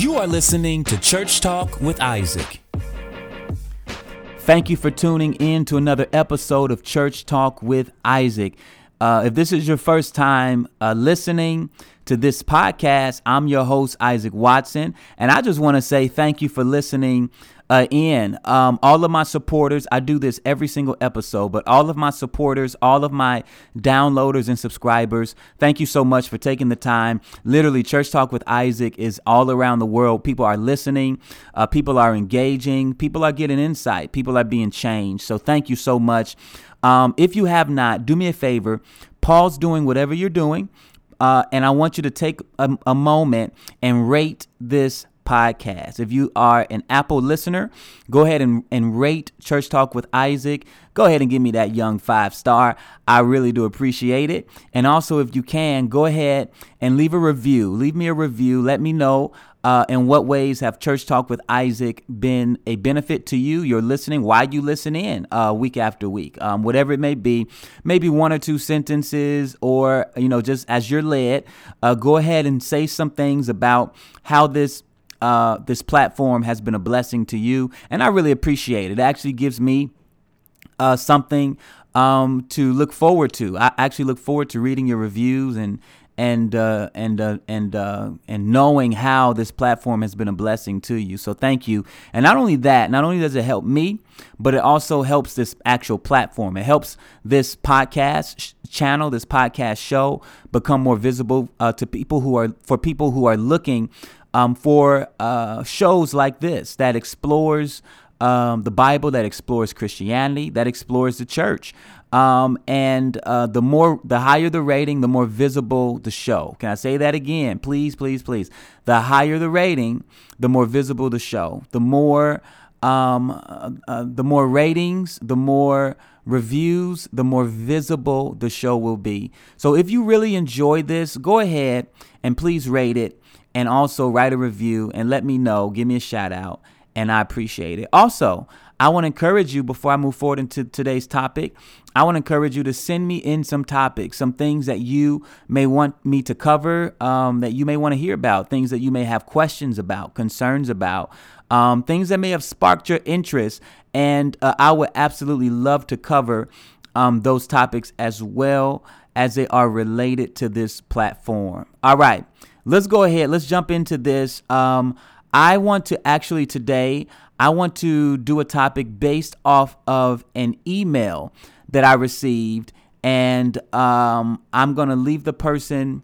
You are listening to Church Talk with Isaac. Thank you for tuning in to another episode of Church Talk with Isaac. Uh, if this is your first time uh, listening to this podcast, I'm your host, Isaac Watson, and I just want to say thank you for listening in. Um, all of my supporters, I do this every single episode, but all of my supporters, all of my downloaders and subscribers, thank you so much for taking the time. Literally, Church Talk with Isaac is all around the world. People are listening, uh, people are engaging, people are getting insight, people are being changed. So thank you so much. Um, if you have not, do me a favor, pause doing whatever you're doing. Uh, and I want you to take a, a moment and rate this podcast. If you are an Apple listener, go ahead and, and rate Church Talk with Isaac. Go ahead and give me that young five star. I really do appreciate it. And also, if you can, go ahead and leave a review. Leave me a review. Let me know uh, in what ways have Church Talk with Isaac been a benefit to you? You're listening. Why you listen in uh, week after week? Um, whatever it may be, maybe one or two sentences, or you know, just as you're led, uh, go ahead and say some things about how this uh, this platform has been a blessing to you, and I really appreciate it. It actually gives me uh, something um, to look forward to. I actually look forward to reading your reviews and and uh, and uh, and uh, and knowing how this platform has been a blessing to you. So thank you. And not only that, not only does it help me, but it also helps this actual platform. It helps this podcast sh- channel, this podcast show, become more visible uh, to people who are for people who are looking um, for uh, shows like this that explores um, the Bible, that explores Christianity, that explores the church. Um, and uh, the more, the higher the rating, the more visible the show. Can I say that again? Please, please, please. The higher the rating, the more visible the show. The more, um, uh, uh, the more ratings, the more reviews, the more visible the show will be. So if you really enjoy this, go ahead and please rate it and also write a review and let me know. Give me a shout out, and I appreciate it. Also, I want to encourage you before I move forward into today's topic. I want to encourage you to send me in some topics, some things that you may want me to cover, um, that you may want to hear about, things that you may have questions about, concerns about, um, things that may have sparked your interest. And uh, I would absolutely love to cover um, those topics as well as they are related to this platform. All right let's go ahead. Let's jump into this. Um, I want to actually today, I want to do a topic based off of an email that I received, and um, I'm going to leave the person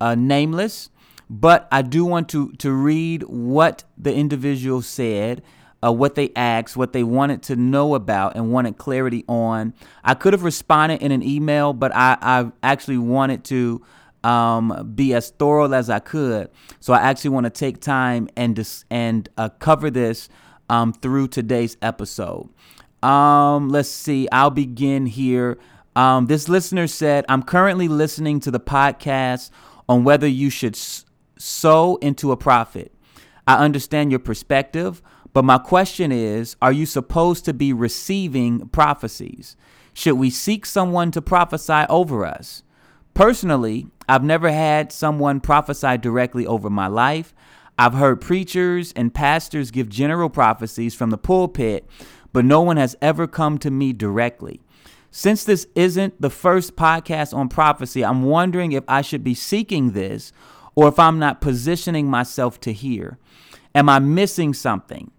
uh, nameless, but I do want to to read what the individual said. Uh, what they asked, what they wanted to know about, and wanted clarity on. I could have responded in an email, but I, I actually wanted to um, be as thorough as I could. So I actually want to take time and dis- and uh, cover this um, through today's episode. Um, let's see. I'll begin here. Um, this listener said, "I'm currently listening to the podcast on whether you should s- sow into a prophet. I understand your perspective." But my question is Are you supposed to be receiving prophecies? Should we seek someone to prophesy over us? Personally, I've never had someone prophesy directly over my life. I've heard preachers and pastors give general prophecies from the pulpit, but no one has ever come to me directly. Since this isn't the first podcast on prophecy, I'm wondering if I should be seeking this or if I'm not positioning myself to hear. Am I missing something?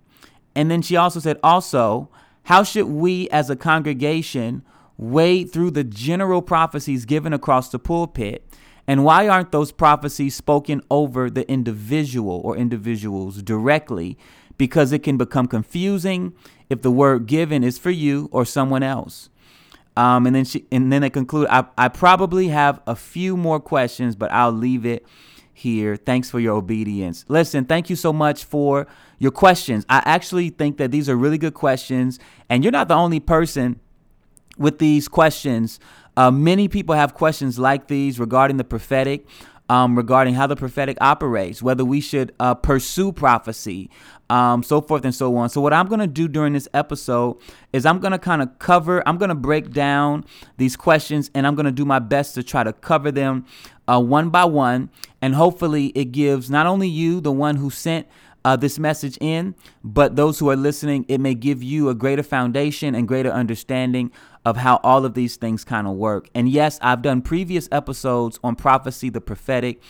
And then she also said, also, how should we as a congregation wade through the general prophecies given across the pulpit? And why aren't those prophecies spoken over the individual or individuals directly? Because it can become confusing if the word given is for you or someone else. Um, and then she, and then they conclude. I, I probably have a few more questions, but I'll leave it here. Thanks for your obedience. Listen, thank you so much for your questions. I actually think that these are really good questions, and you're not the only person with these questions. Uh, many people have questions like these regarding the prophetic. um, regarding how the prophetic operates, whether we should uh, pursue prophecy, um, so forth and so on. So, what I'm going to do during this episode is I'm going to kind of cover, I'm going to break down these questions and I'm going to do my best to try to cover them uh, one by one. And hopefully, it gives not only you, the one who sent uh, this message in, but those who are listening, it may give you a greater foundation and greater understanding of how all of these things kind of work. And yes, I've done previous episodes on prophecy, the prophetic.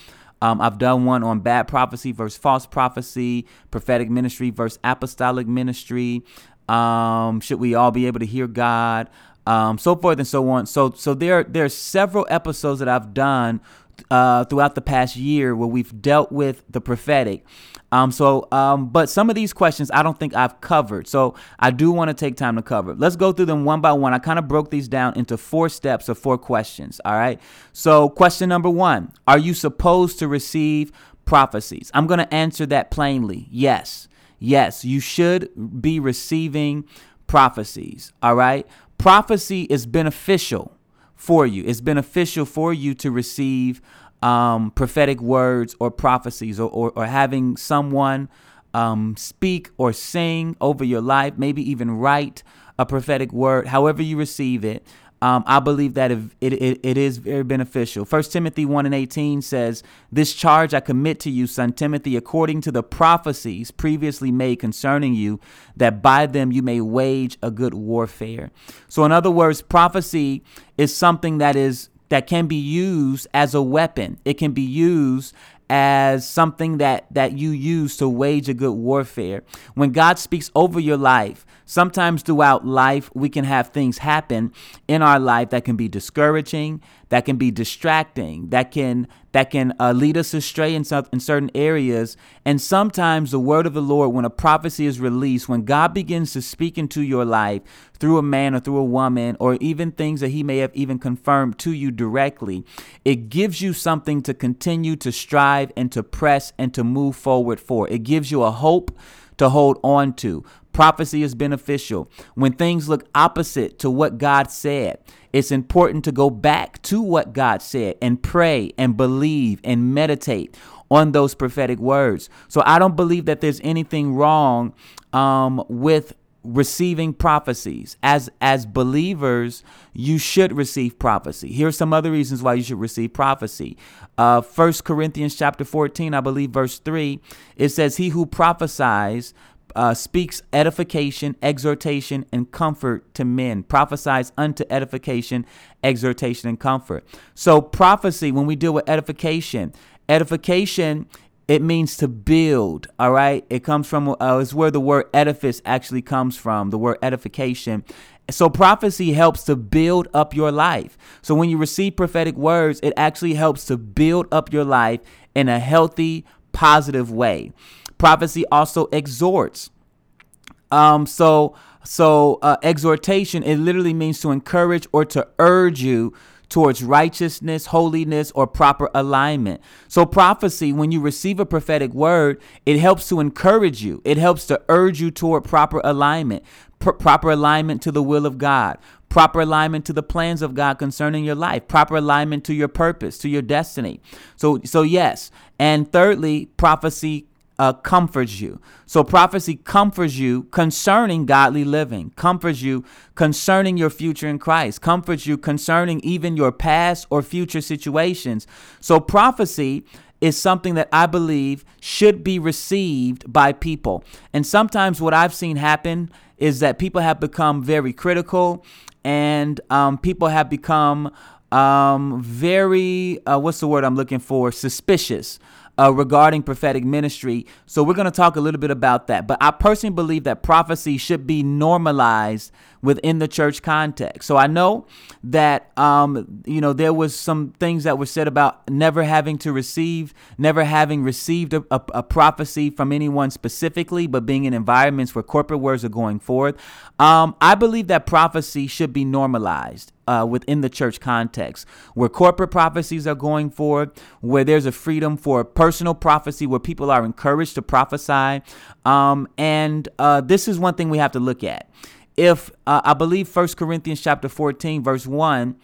Um, I've done one on bad prophecy versus false prophecy, prophetic ministry versus apostolic ministry. Um, should we all be able to hear God? Um, so forth and so on. So, so there, there are several episodes that I've done uh, throughout the past year where we've dealt with the prophetic. Um, so, um, but some of these questions I don't think I've covered. So I do want to take time to cover. Let's go through them one by one. I kind of broke these down into four steps or four questions. All right. So, question number one Are you supposed to receive prophecies? I'm going to answer that plainly. Yes. Yes, you should be receiving prophecies. All right. Prophecy is beneficial for you. It's beneficial for you to receive um, prophetic words or prophecies or, or, or having someone um, speak or sing over your life, maybe even write a prophetic word, however you receive it. Um, I believe that it, it, it is very beneficial. First Timothy 1 and 18 says, This charge I commit to you, son Timothy, according to the prophecies previously made concerning you, that by them you may wage a good warfare. So, in other words, prophecy is something that is that can be used as a weapon. It can be used as something that that you use to wage a good warfare. When God speaks over your life, sometimes throughout life we can have things happen in our life that can be discouraging, that can be distracting, that can that can uh, lead us astray in, some, in certain areas. And sometimes the word of the Lord, when a prophecy is released, when God begins to speak into your life through a man or through a woman, or even things that He may have even confirmed to you directly, it gives you something to continue to strive and to press and to move forward for. It gives you a hope to hold on to. Prophecy is beneficial. When things look opposite to what God said, it's important to go back to what God said and pray and believe and meditate on those prophetic words. So I don't believe that there's anything wrong um, with receiving prophecies. As as believers you should receive prophecy. Here are some other reasons why you should receive prophecy. Uh first corinthians chapter 14 i believe verse 3 it says he who prophesies uh, speaks edification, exhortation, and comfort to men, prophesies unto edification, exhortation, and comfort. So, prophecy, when we deal with edification, edification it means to build all right? It comes from uh, it's where the word edifice actually comes from the word edification. So prophecy helps to build up your life. So when you receive prophetic words it actually helps to build up your life in a healthy positive way Prophecy also exhorts. Um, so so uh, exhortation it literally means to encourage or to urge you towards righteousness, holiness, or proper alignment. So, prophecy, when you receive a prophetic word, it helps to encourage you, it helps to urge you toward proper alignment, pr- proper alignment to the will of God, proper alignment to the plans of God concerning your life, proper alignment to your purpose, to your destiny. So, so yes. And thirdly, prophecy uh, comforts you. So prophecy comforts you concerning godly living, comforts you concerning your future in Christ, comforts you concerning even your past or future situations. So prophecy is something that I believe should be received by people. And sometimes what I've seen happen is that people have become very critical and um, people have become um, very, uh, what's the word I'm looking for? Suspicious uh, regarding prophetic ministry. So we're going to talk a little bit about that. But I personally believe that prophecy should be normalized within the church context. So I know that um, you know there was some things that were said about never having to receive, never having received a, a, a prophecy from anyone specifically, but being in environments where corporate words are going forth. Um, I believe that prophecy should be normalized. Uh, within the church context, where corporate prophecies are going forward, where there's a freedom for personal prophecy, where people are encouraged to prophesy. Um, and uh, this is one thing we have to look at if uh, I believe First Corinthians chapter 14 verse 1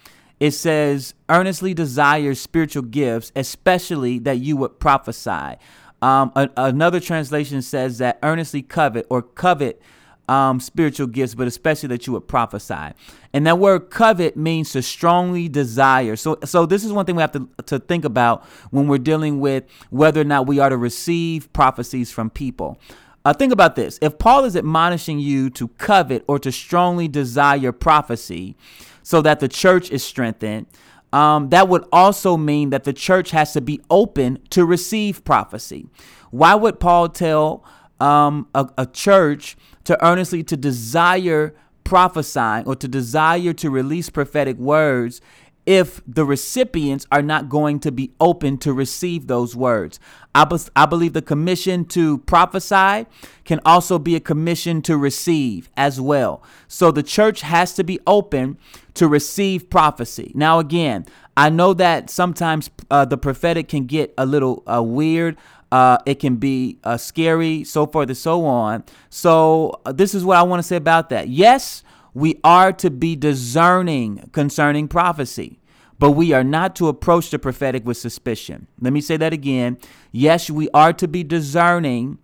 it says, earnestly desire spiritual gifts, especially that you would prophesy. Um, a, another translation says that earnestly covet or covet um, spiritual gifts, but especially that you would prophesy. And that word covet means to strongly desire. So, so this is one thing we have to, to think about when we're dealing with whether or not we are to receive prophecies from people. Uh, think about this. If Paul is admonishing you to covet or to strongly desire prophecy so that the church is strengthened, um, that would also mean that the church has to be open to receive prophecy. Why would Paul tell um, a, a church to earnestly to desire prophesying or to desire to release prophetic words if the recipients are not going to be open to receive those words. I, be- I believe the commission to prophesy can also be a commission to receive as well. So the church has to be open to receive prophecy. Now, again, I know that sometimes uh, the prophetic can get a little uh, weird. Uh, it can be uh, scary, so forth and so on. So, uh, this is what I want to say about that. Yes, we are to be discerning concerning prophecy, but we are not to approach the prophetic with suspicion. Let me say that again. Yes, we are to be discerning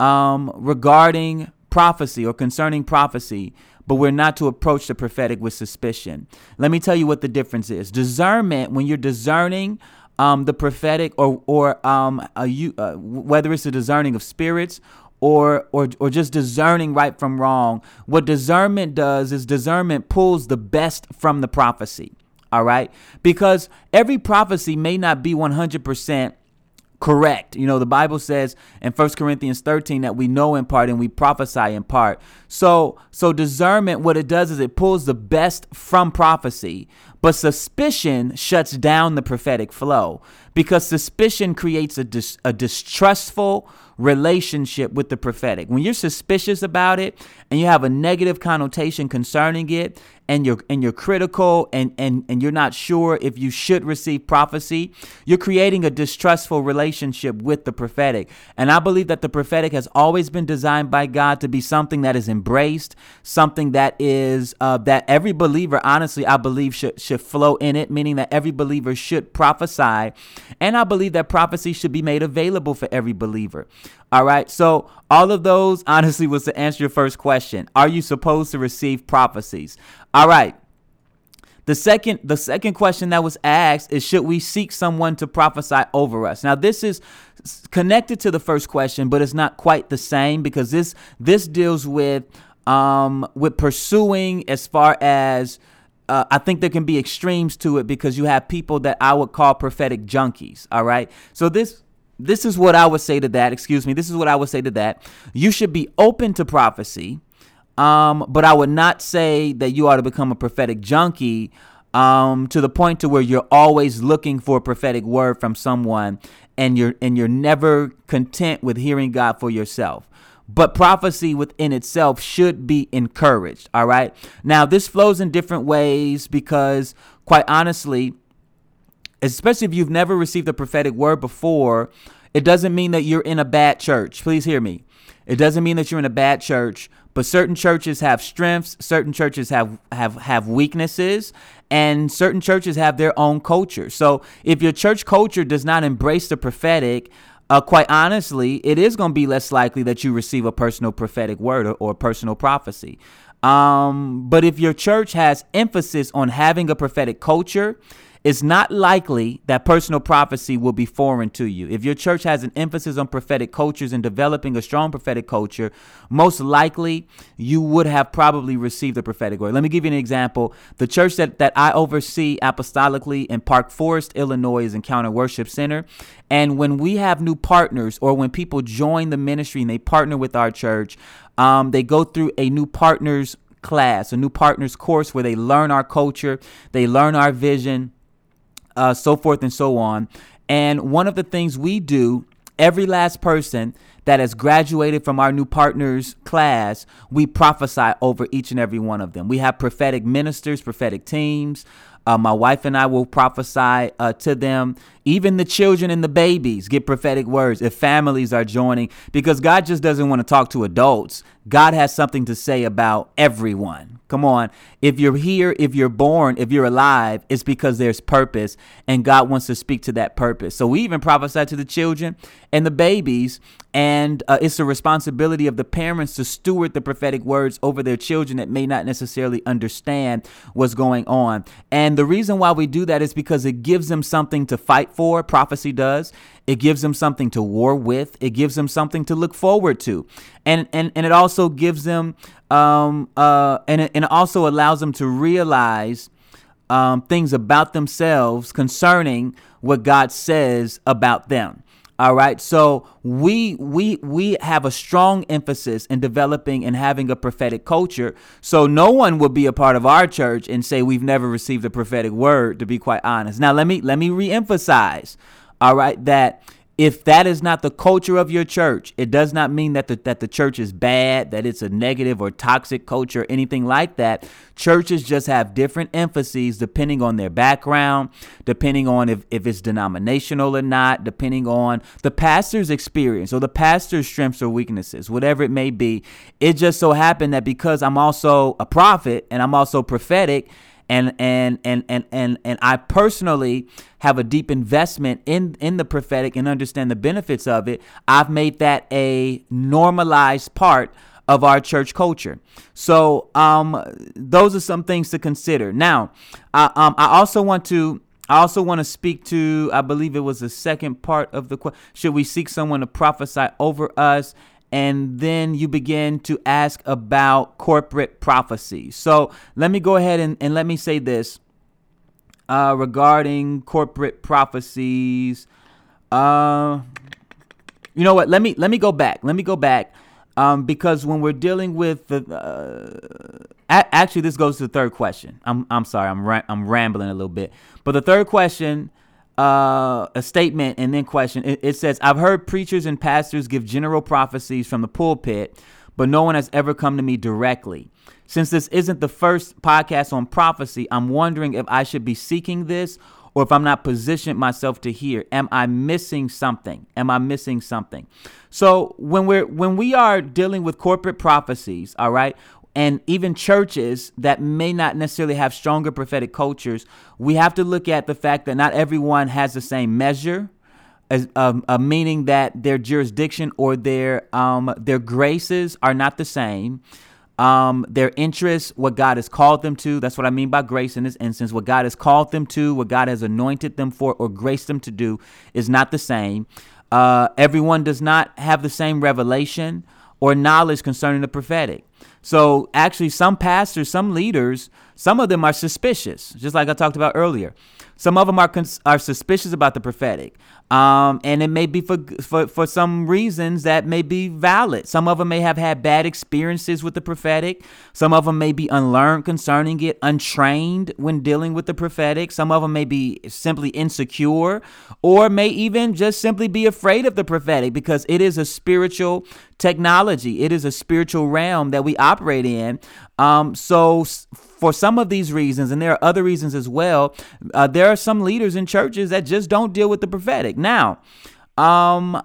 um, regarding prophecy or concerning prophecy, but we're not to approach the prophetic with suspicion. Let me tell you what the difference is. Discernment, when you're discerning um, the prophetic or or um, uh, whether it's the discerning of spirits or or or just discerning right from wrong. What discernment does is discernment pulls the best from the prophecy. All right? Because every prophecy may not be 100% correct. You know, the Bible says in 1 Corinthians 13 that we know in part and we prophesy in part. So, so discernment what it does is it pulls the best from prophecy, but suspicion shuts down the prophetic flow because suspicion creates a dis- a distrustful relationship with the prophetic. When you're suspicious about it and you have a negative connotation concerning it and you're and you're critical and and and you're not sure if you should receive prophecy, you're creating a distrustful relationship with the prophetic. And I believe that the prophetic has always been designed by God to be something that is embraced, something that is uh, that every believer, honestly, I believe should should flow in it, meaning that every believer should prophesy, and I believe that prophecy should be made available for every believer. All right. So, all of those, honestly, was to answer your first question. Are you supposed to receive prophecies? All right. The second, the second question that was asked is should we seek someone to prophesy over us? Now this is connected to the first question, but it's not quite the same because this this deals with um, with pursuing as far as uh, I think there can be extremes to it because you have people that I would call prophetic junkies. All right, so this this is what I would say to that. Excuse me. This is what I would say to that. You should be open to prophecy, um, but I would not say that you ought to become a prophetic junkie um, to the point to where you're always looking for a prophetic word from someone, and you're and you're never content with hearing God for yourself. But prophecy within itself should be encouraged. All right. Now this flows in different ways because, quite honestly especially if you've never received a prophetic word before, it doesn't mean that you're in a bad church. Please hear me. It doesn't mean that you're in a bad church, but certain churches have strengths, certain churches have have have weaknesses, and certain churches have their own culture. So if your church culture does not embrace the prophetic, uh, quite honestly, it is going to be less likely that you receive a personal prophetic word or, or personal prophecy. Um, but if your church has emphasis on having a prophetic culture, it's not likely that personal prophecy will be foreign to you. If your church has an emphasis on prophetic cultures and developing a strong prophetic culture, most likely you would have probably received a prophetic word. Let me give you an example. The church that, that I oversee apostolically in Park Forest, Illinois is Encounter Worship Center. And when we have new partners or when people join the ministry and they partner with our church, um, they go through a new partners class, a new partners course where they learn our culture, they learn our vision uh, so forth and so on. And one of the things we do, every last person that has graduated from our new partners class, we prophesy over each and every one of them. We have prophetic ministers, prophetic teams. Uh, my wife and I will prophesy uh, to them even the children and the babies get prophetic words if families are joining because God just doesn't want to talk to adults. God has something to say about everyone. Come on. If you're here, if you're born, if you're alive, it's because there's purpose and God wants to speak to that purpose. So we even prophesy to the children and the babies, and uh, it's the responsibility of the parents to steward the prophetic words over their children that may not necessarily understand what's going on. And the reason why we do that is because it gives them something to fight for, prophecy does. It gives them something to war with. It gives them something to look forward to. And and, and it also gives them um uh and it, and it also allows them to realize um, things about themselves concerning what God says about them. All right. So we we we have a strong emphasis in developing and having a prophetic culture. So no one will be a part of our church and say we've never received a prophetic word, to be quite honest. Now let me let me reemphasize, all right, that if that is not the culture of your church, it does not mean that the, that the church is bad, that it's a negative or toxic culture, or anything like that. Churches just have different emphases depending on their background, depending on if, if it's denominational or not, depending on the pastor's experience or the pastor's strengths or weaknesses, whatever it may be. It just so happened that because I'm also a prophet and I'm also prophetic, and and and and and and I personally have a deep investment in in the prophetic and understand the benefits of it. I've made that a normalized part of our church culture. So um, those are some things to consider. Now, uh, um, I also want to. I also want to speak to, I believe it was the second part of the question. Should we seek someone to prophesy over us and then you begin to ask about corporate prophecy. So let me go ahead and, and let me say this uh, regarding corporate prophecies. Uh, you know what? Let me let me go back. Let me go back um, because when we're dealing with the uh, a- actually this goes to the third question. I'm I'm sorry. I'm ra- I'm rambling a little bit, but the third question uh, a statement and then question. It, it says, I've heard preachers and pastors give general prophecies from the pulpit, but no one has ever come to me directly. Since this isn't the first podcast on prophecy, I'm wondering if I should be seeking this or if I'm not positioned myself to hear. Am I missing something? Am I missing something? So when we're when we are dealing with corporate prophecies, all right, and even churches that may not necessarily have stronger prophetic cultures, we have to look at the fact that not everyone has the same measure, as um, uh, meaning that their jurisdiction or their um, their graces are not the same. Um, their interests, what God has called them to. That's what I mean by grace in this instance. What God has called them to, what God has anointed them for, or graced them to do, is not the same. Uh, everyone does not have the same revelation or knowledge concerning the prophetic. So actually, some pastors, some leaders, some of them are suspicious, just like I talked about earlier. Some of them are cons- are suspicious about the prophetic, um, and it may be for, for for some reasons that may be valid. Some of them may have had bad experiences with the prophetic. Some of them may be unlearned concerning it, untrained when dealing with the prophetic. Some of them may be simply insecure, or may even just simply be afraid of the prophetic because it is a spiritual technology. It is a spiritual realm that we operate in. Um, so for some of these reasons, and there are other reasons as well, uh, there are some leaders in churches that just don't deal with the prophetic. Now, um,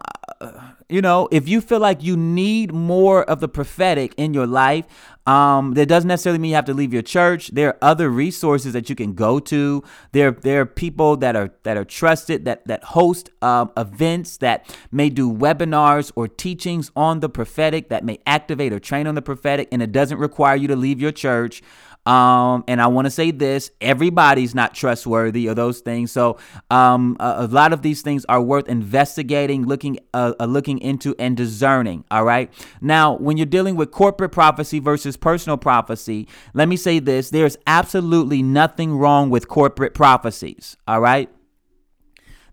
you know, if you feel like you need more of the prophetic in your life, um, that doesn't necessarily mean you have to leave your church. There are other resources that you can go to. There, there are people that are that are trusted that that host um, events that may do webinars or teachings on the prophetic that may activate or train on the prophetic, and it doesn't require you to leave your church. Um, and I want to say this: everybody's not trustworthy or those things. So, um, a, a, lot of these things are worth investigating, looking, uh, uh, looking into, and discerning. All right. Now, when you're dealing with corporate prophecy versus personal prophecy, let me say this: there's absolutely nothing wrong with corporate prophecies. All right.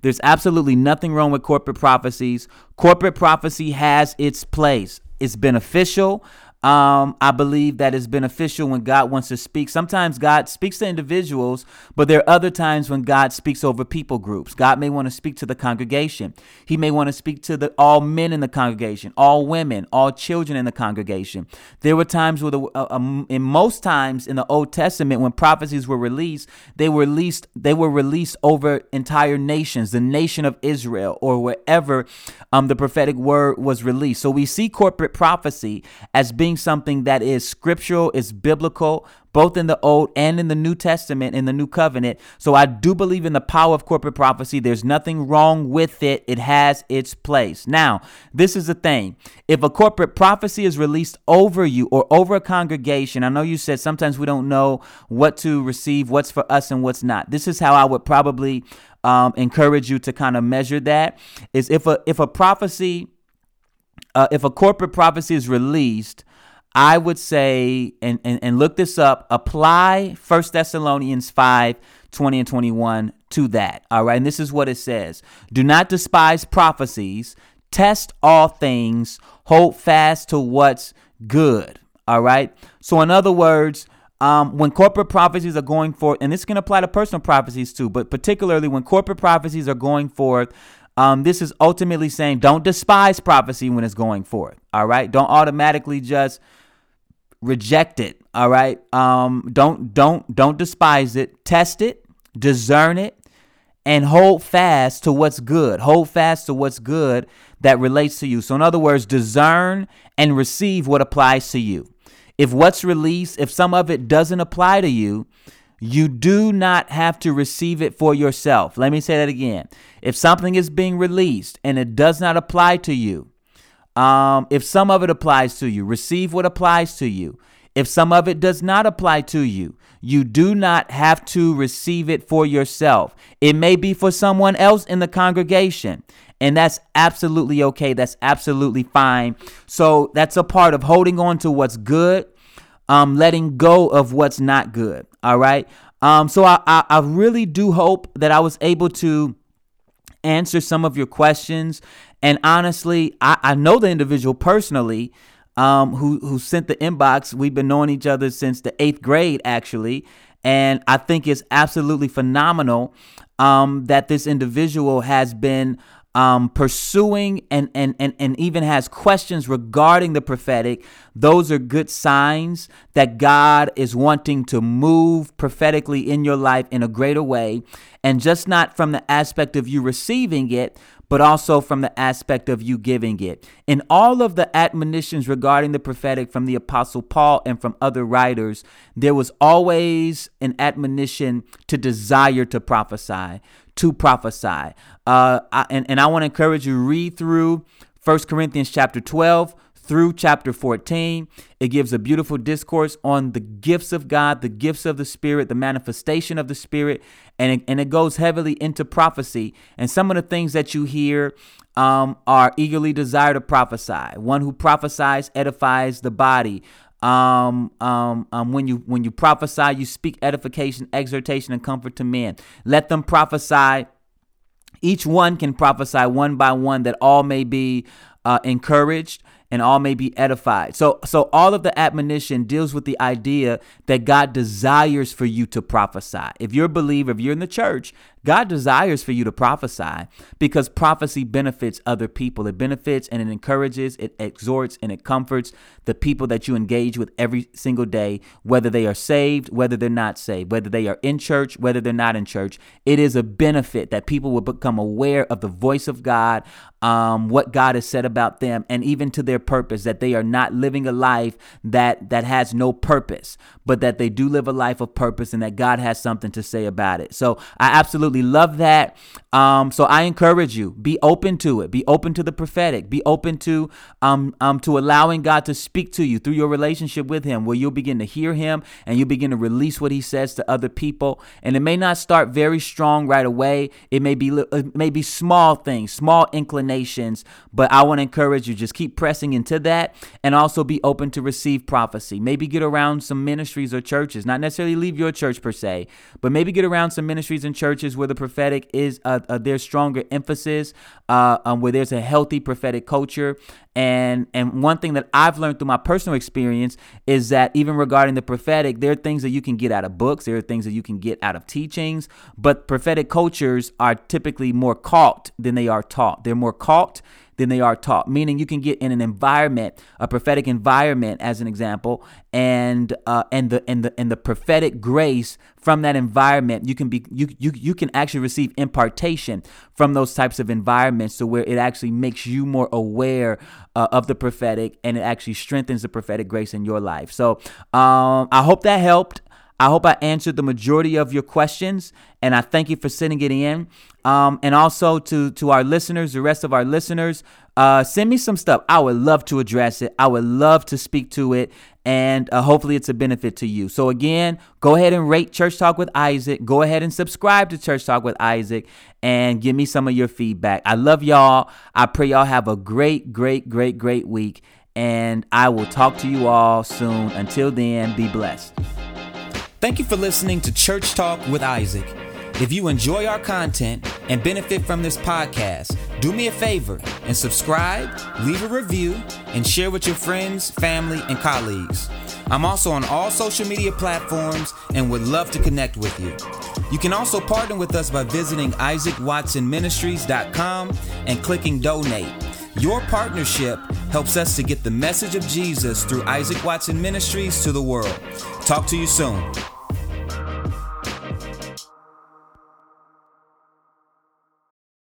There's absolutely nothing wrong with corporate prophecies. Corporate prophecy has its place. It's beneficial. Um, I believe that is beneficial when God wants to speak. Sometimes God speaks to individuals, but there are other times when God speaks over people groups. God may want to speak to the congregation. He may want to speak to the all men in the congregation, all women, all children in the congregation. There were times where the uh, um, in most times in the Old Testament when prophecies were released, they were released they were released over entire nations, the nation of Israel or wherever um, the prophetic word was released. So we see corporate prophecy as being something that is scriptural, is biblical, both in the Old and in the New Testament, in the New Covenant. So I do believe in the power of corporate prophecy. There's nothing wrong with it, it has its place. Now, this is the thing if a corporate prophecy is released over you or over a congregation, I know you said sometimes we don't know what to receive, what's for us and what's not. This is how I would probably um, encourage you to kind of measure that is if a if a prophecy uh, if a corporate prophecy is released I would say, and, and, and look this up, apply 1 Thessalonians 5 20 and 21 to that. All right. And this is what it says Do not despise prophecies, test all things, hold fast to what's good. All right. So, in other words, um, when corporate prophecies are going forth, and this can apply to personal prophecies too, but particularly when corporate prophecies are going forth, um, this is ultimately saying don't despise prophecy when it's going forth. All right. Don't automatically just reject it all right? Um don't don't don't despise it. Test it discern it and hold fast to what's good. Hold fast to what's good that relates to you. So in other words discern and receive what applies to you. If what's released if some of it doesn't apply to you you do not have to receive it for yourself. Let me say that again. If something is being released and it does not apply to you um, if some of it applies to you, receive what applies to you. If some of it does not apply to you, you do not have to receive it for yourself. It may be for someone else in the congregation, and that's absolutely okay. That's absolutely fine. So that's a part of holding on to what's good, um, letting go of what's not good. All right. Um, so I, I, I really do hope that I was able to answer some of your questions and honestly, I, I know the individual personally um, who who sent the inbox. We've been knowing each other since the eighth grade, actually, and I think it's absolutely phenomenal um, that this individual has been um, pursuing and, and, and, and even has questions regarding the prophetic, those are good signs that God is wanting to move prophetically in your life in a greater way. And just not from the aspect of you receiving it, but also from the aspect of you giving it. In all of the admonitions regarding the prophetic from the Apostle Paul and from other writers, there was always an admonition to desire to prophesy, to prophesy. Uh, I, and, and I want to encourage you read through 1 Corinthians chapter 12 through chapter 14. It gives a beautiful discourse on the gifts of God, the gifts of the Spirit, the manifestation of the Spirit, and it, and it goes heavily into prophecy. And some of the things that you hear um, are eagerly desire to prophesy. One who prophesies edifies the body. Um, um, um, when you when you prophesy, you speak edification, exhortation, and comfort to men. Let them prophesy. Each one can prophesy one by one, that all may be uh, encouraged and all may be edified. So so all of the admonition deals with the idea that God desires for you to prophesy. If you're a believer, if you're in the church, God desires for you to prophesy because prophecy benefits other people. It benefits and it encourages, it exhorts, and it comforts the people that you engage with every single day, whether they are saved, whether they're not saved, whether they are in church, whether they're not in church. It is a benefit that people will become aware of the voice of God, um, what God has said about them, and even to their purpose, that they are not living a life that, that has no purpose, but that they do live a life of purpose and that God has something to say about it. So I absolutely absolutely love that. Um, so I encourage you, be open to it. Be open to the prophetic. Be open to um, um, to allowing God to speak to you through your relationship with Him, where you'll begin to hear Him and you'll begin to release what He says to other people. And it may not start very strong right away. It may be it may be small things, small inclinations. But I want to encourage you, just keep pressing into that, and also be open to receive prophecy. Maybe get around some ministries or churches, not necessarily leave your church per se, but maybe get around some ministries and churches where the prophetic is uh, uh, there's stronger emphasis, uh, um, where there's a healthy prophetic culture. And and one thing that I've learned through my personal experience is that even regarding the prophetic, there are things that you can get out of books, there are things that you can get out of teachings, but prophetic cultures are typically more caught than they are taught. They're more caught than they are taught. Meaning, you can get in an environment, a prophetic environment, as an example, and uh, and the and the and the prophetic grace from that environment. You can be you you you can actually receive impartation from those types of environments, to where it actually makes you more aware uh, of the prophetic, and it actually strengthens the prophetic grace in your life. So, um, I hope that helped. I hope I answered the majority of your questions, and I thank you for sending it in. Um, and also to to our listeners, the rest of our listeners, uh, send me some stuff. I would love to address it. I would love to speak to it, and uh, hopefully it's a benefit to you. So again, go ahead and rate Church Talk with Isaac. Go ahead and subscribe to Church Talk with Isaac, and give me some of your feedback. I love y'all. I pray y'all have a great, great, great, great week, and I will talk to you all soon. Until then, be blessed. Thank you for listening to Church Talk with Isaac. If you enjoy our content and benefit from this podcast, do me a favor and subscribe, leave a review, and share with your friends, family, and colleagues. I'm also on all social media platforms and would love to connect with you. You can also partner with us by visiting isaacwatsonministries.com and clicking donate. Your partnership helps us to get the message of Jesus through Isaac Watson Ministries to the world. Talk to you soon.